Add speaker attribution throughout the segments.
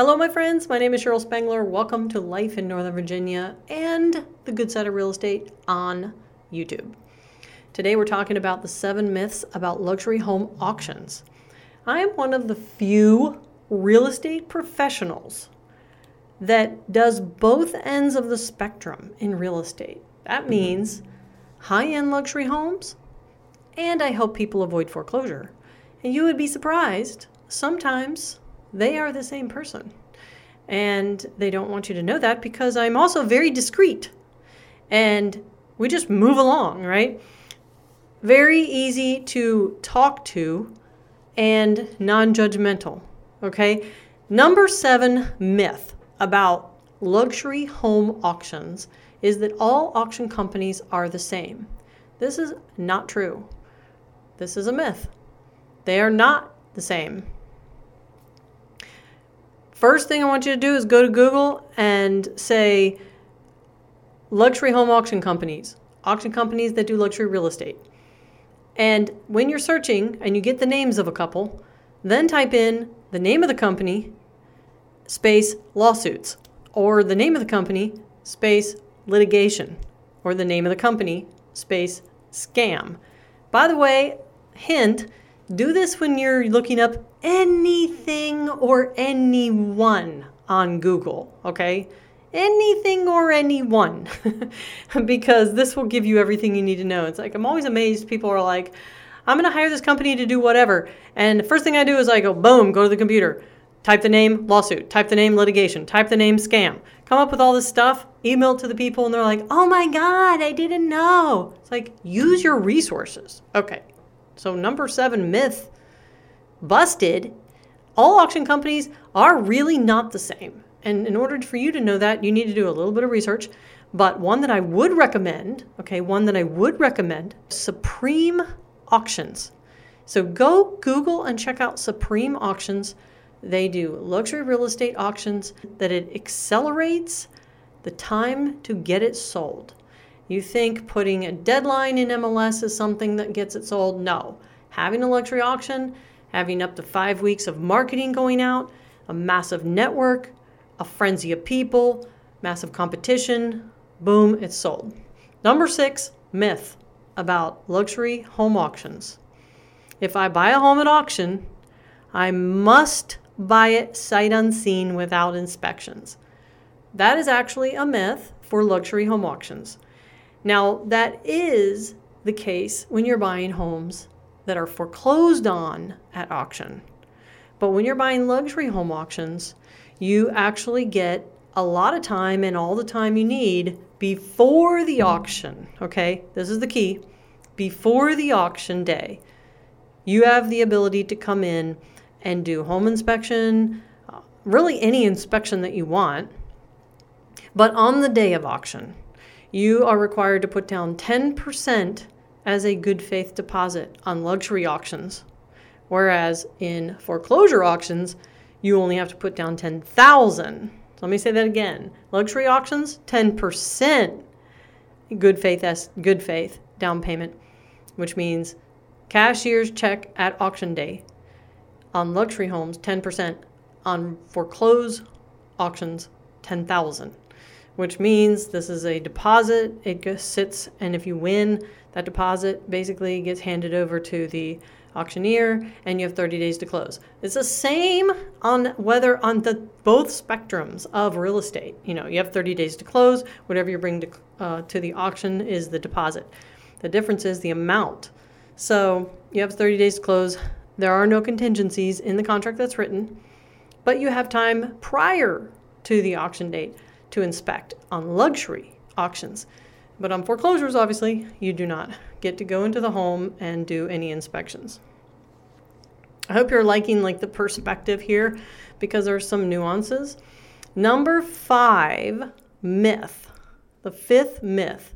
Speaker 1: Hello, my friends. My name is Cheryl Spangler. Welcome to Life in Northern Virginia and the Good Side of Real Estate on YouTube. Today, we're talking about the seven myths about luxury home auctions. I am one of the few real estate professionals that does both ends of the spectrum in real estate. That means high end luxury homes, and I help people avoid foreclosure. And you would be surprised, sometimes they are the same person. And they don't want you to know that because I'm also very discreet. And we just move along, right? Very easy to talk to and non judgmental, okay? Number seven myth about luxury home auctions is that all auction companies are the same. This is not true. This is a myth. They are not the same. First thing I want you to do is go to Google and say luxury home auction companies, auction companies that do luxury real estate. And when you're searching and you get the names of a couple, then type in the name of the company, space lawsuits, or the name of the company, space litigation, or the name of the company, space scam. By the way, hint do this when you're looking up anything or anyone on Google, okay? Anything or anyone, because this will give you everything you need to know. It's like, I'm always amazed people are like, I'm gonna hire this company to do whatever. And the first thing I do is I go, boom, go to the computer, type the name lawsuit, type the name litigation, type the name scam, come up with all this stuff, email it to the people, and they're like, oh my God, I didn't know. It's like, use your resources. Okay, so, number seven myth busted. All auction companies are really not the same. And in order for you to know that, you need to do a little bit of research. But one that I would recommend, okay, one that I would recommend Supreme Auctions. So go Google and check out Supreme Auctions. They do luxury real estate auctions that it accelerates the time to get it sold. You think putting a deadline in MLS is something that gets it sold? No. Having a luxury auction, having up to five weeks of marketing going out, a massive network, a frenzy of people, massive competition, boom, it's sold. Number six, myth about luxury home auctions. If I buy a home at auction, I must buy it sight unseen without inspections. That is actually a myth for luxury home auctions. Now, that is the case when you're buying homes that are foreclosed on at auction. But when you're buying luxury home auctions, you actually get a lot of time and all the time you need before the auction. Okay, this is the key. Before the auction day, you have the ability to come in and do home inspection, uh, really any inspection that you want. But on the day of auction, you are required to put down 10% as a good faith deposit on luxury auctions. Whereas in foreclosure auctions, you only have to put down 10,000. So let me say that again. Luxury auctions, 10% good faith good faith down payment, which means cashier's check at auction day. On luxury homes, 10%. On foreclosed auctions, 10,000 which means this is a deposit. It just sits, and if you win, that deposit basically gets handed over to the auctioneer, and you have 30 days to close. It's the same on whether on the both spectrums of real estate. You know, you have 30 days to close. Whatever you bring to uh, to the auction is the deposit. The difference is the amount. So you have 30 days to close. There are no contingencies in the contract that's written, but you have time prior to the auction date to inspect on luxury auctions. But on foreclosures, obviously, you do not get to go into the home and do any inspections. I hope you're liking like the perspective here because there's some nuances. Number five myth, the fifth myth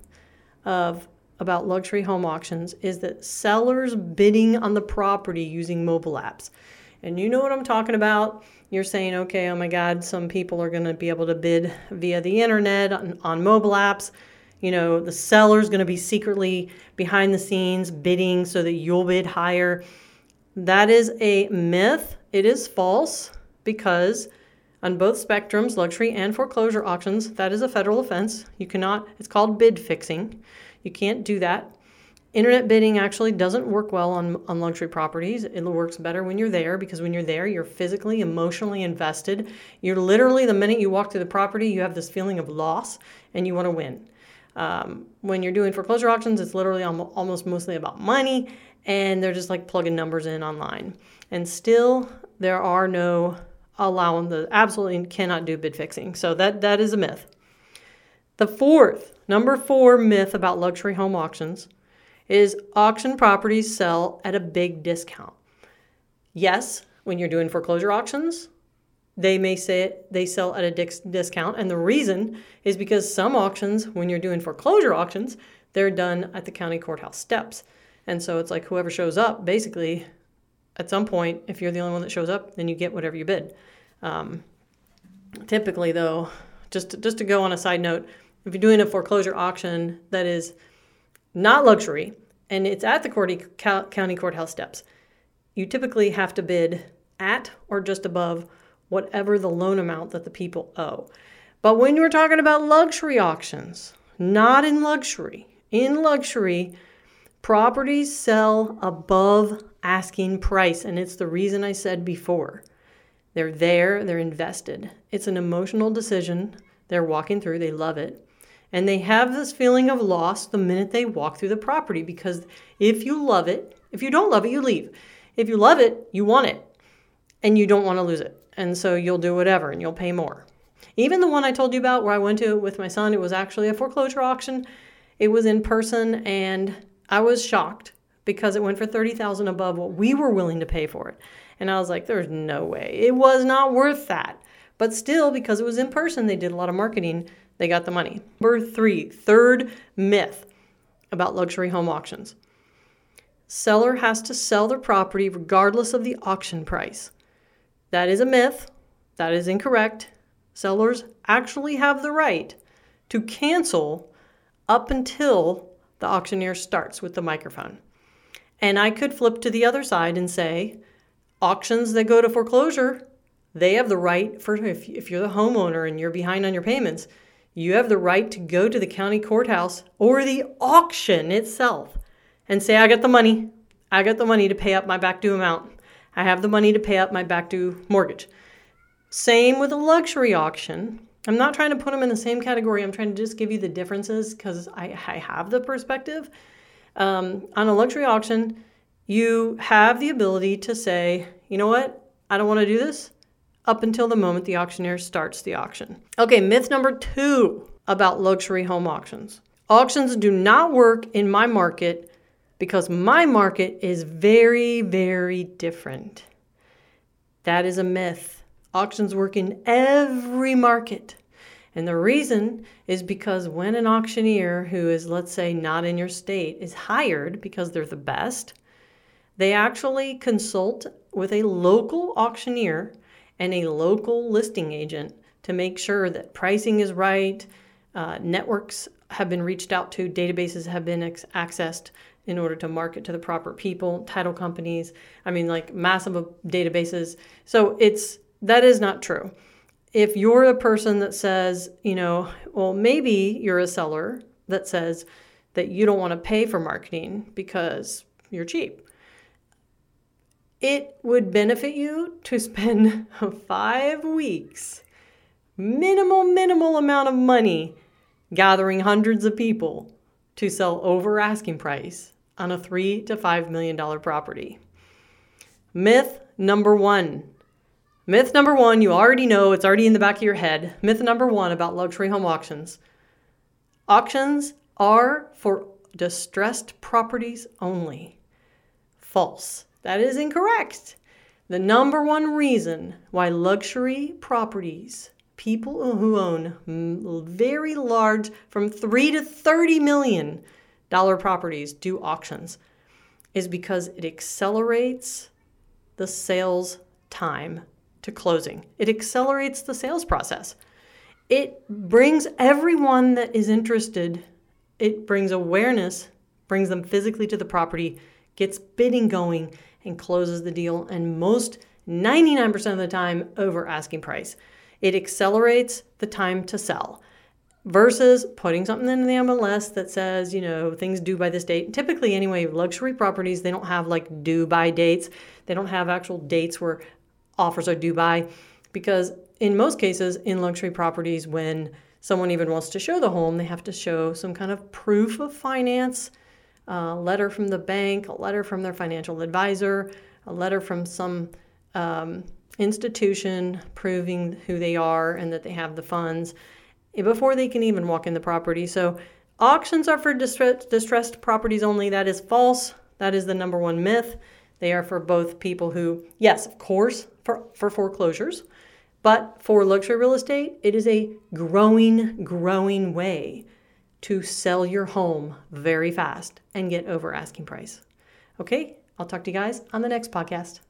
Speaker 1: of about luxury home auctions is that sellers bidding on the property using mobile apps. And you know what I'm talking about you're saying, okay, oh my God, some people are going to be able to bid via the internet on, on mobile apps. You know, the seller's going to be secretly behind the scenes bidding so that you'll bid higher. That is a myth. It is false because On both spectrums, luxury and foreclosure auctions, that is a federal offense. You cannot, it's called bid fixing. You can't do that. Internet bidding actually doesn't work well on, on luxury properties. It works better when you're there because when you're there, you're physically, emotionally invested. You're literally, the minute you walk through the property, you have this feeling of loss and you want to win. Um, when you're doing foreclosure auctions, it's literally almost mostly about money and they're just like plugging numbers in online. And still, there are no allowing the absolutely cannot do bid fixing. So that that is a myth. The fourth, number four myth about luxury home auctions is auction properties sell at a big discount. Yes, when you're doing foreclosure auctions, they may say they sell at a discount. And the reason is because some auctions, when you're doing foreclosure auctions, they're done at the county courthouse steps. And so it's like whoever shows up, basically, at some point, if you're the only one that shows up, then you get whatever you bid. Um, typically, though, just just to go on a side note, if you're doing a foreclosure auction that is not luxury, and it's at the county courthouse steps. You typically have to bid at or just above whatever the loan amount that the people owe. But when you're talking about luxury auctions, not in luxury, in luxury, properties sell above asking price. And it's the reason I said before. They're there, they're invested. It's an emotional decision. They're walking through, they love it. And they have this feeling of loss the minute they walk through the property because if you love it, if you don't love it, you leave. If you love it, you want it and you don't want to lose it. And so you'll do whatever and you'll pay more. Even the one I told you about where I went to with my son, it was actually a foreclosure auction. It was in person and I was shocked because it went for 30,000 above what we were willing to pay for it. And I was like, there's no way. It was not worth that. But still, because it was in person, they did a lot of marketing they got the money. Number three, third myth about luxury home auctions. Seller has to sell their property regardless of the auction price. That is a myth. That is incorrect. Sellers actually have the right to cancel up until the auctioneer starts with the microphone. And I could flip to the other side and say auctions that go to foreclosure, they have the right for if, if you're the homeowner and you're behind on your payments, you have the right to go to the county courthouse or the auction itself and say, I got the money. I got the money to pay up my back due amount. I have the money to pay up my back due mortgage. Same with a luxury auction. I'm not trying to put them in the same category. I'm trying to just give you the differences because I, I, have the perspective. Um, on a luxury auction, you have the ability to say, you know what? I don't want to do this up until the moment the auctioneer starts the auction. Okay, myth number two about luxury home auctions auctions do not work in my market because my market is very, very different. That is a myth. Auctions work in every market. And the reason is because when an auctioneer who is, let's say, not in your state is hired because they're the best, they actually consult with a local auctioneer and a local listing agent to make sure that pricing is right, uh, networks have been reached out to, databases have been ex- accessed in order to market to the proper people, title companies, I mean, like massive databases. So it's that is not true. If you're a person that says, you know, well, maybe you're a seller that says that you don't want to pay for marketing because you're cheap it would benefit you to spend five weeks, minimal, minimal amount of money, gathering hundreds of people to sell over asking price on a three to five million dollar property. Myth number one. Myth number one, you already know, it's already in the back of your head. Myth number one about luxury home auctions auctions are for distressed properties only. False. That is incorrect. The number one reason why luxury properties, people who own very large, from three to thirty million dollar properties, do auctions, is because it accelerates the sales time to closing. It accelerates the sales process. It brings everyone that is interested, it brings awareness, brings them physically to the property, gets bidding going, and closes the deal, and most 99% of the time over asking price. It accelerates the time to sell versus putting something in the MLS that says, you know, things due by this date. Typically, anyway, luxury properties, they don't have like due by dates. They don't have actual dates where offers are due by because in most cases in luxury properties when someone even wants to show the home, they have to show some kind of proof of finance, a letter from the bank, a letter from their financial advisor, a letter from some um, institution proving who they are and that they have the funds before they can even walk in the property. So auctions are for distressed, distressed properties only. That is false. That is the number one myth. They are for both people who, yes, of course, for, for foreclosures, but for luxury real estate, it is a growing, growing way to sell your home very fast and get over asking price. Okay, I'll talk to you guys on the next podcast.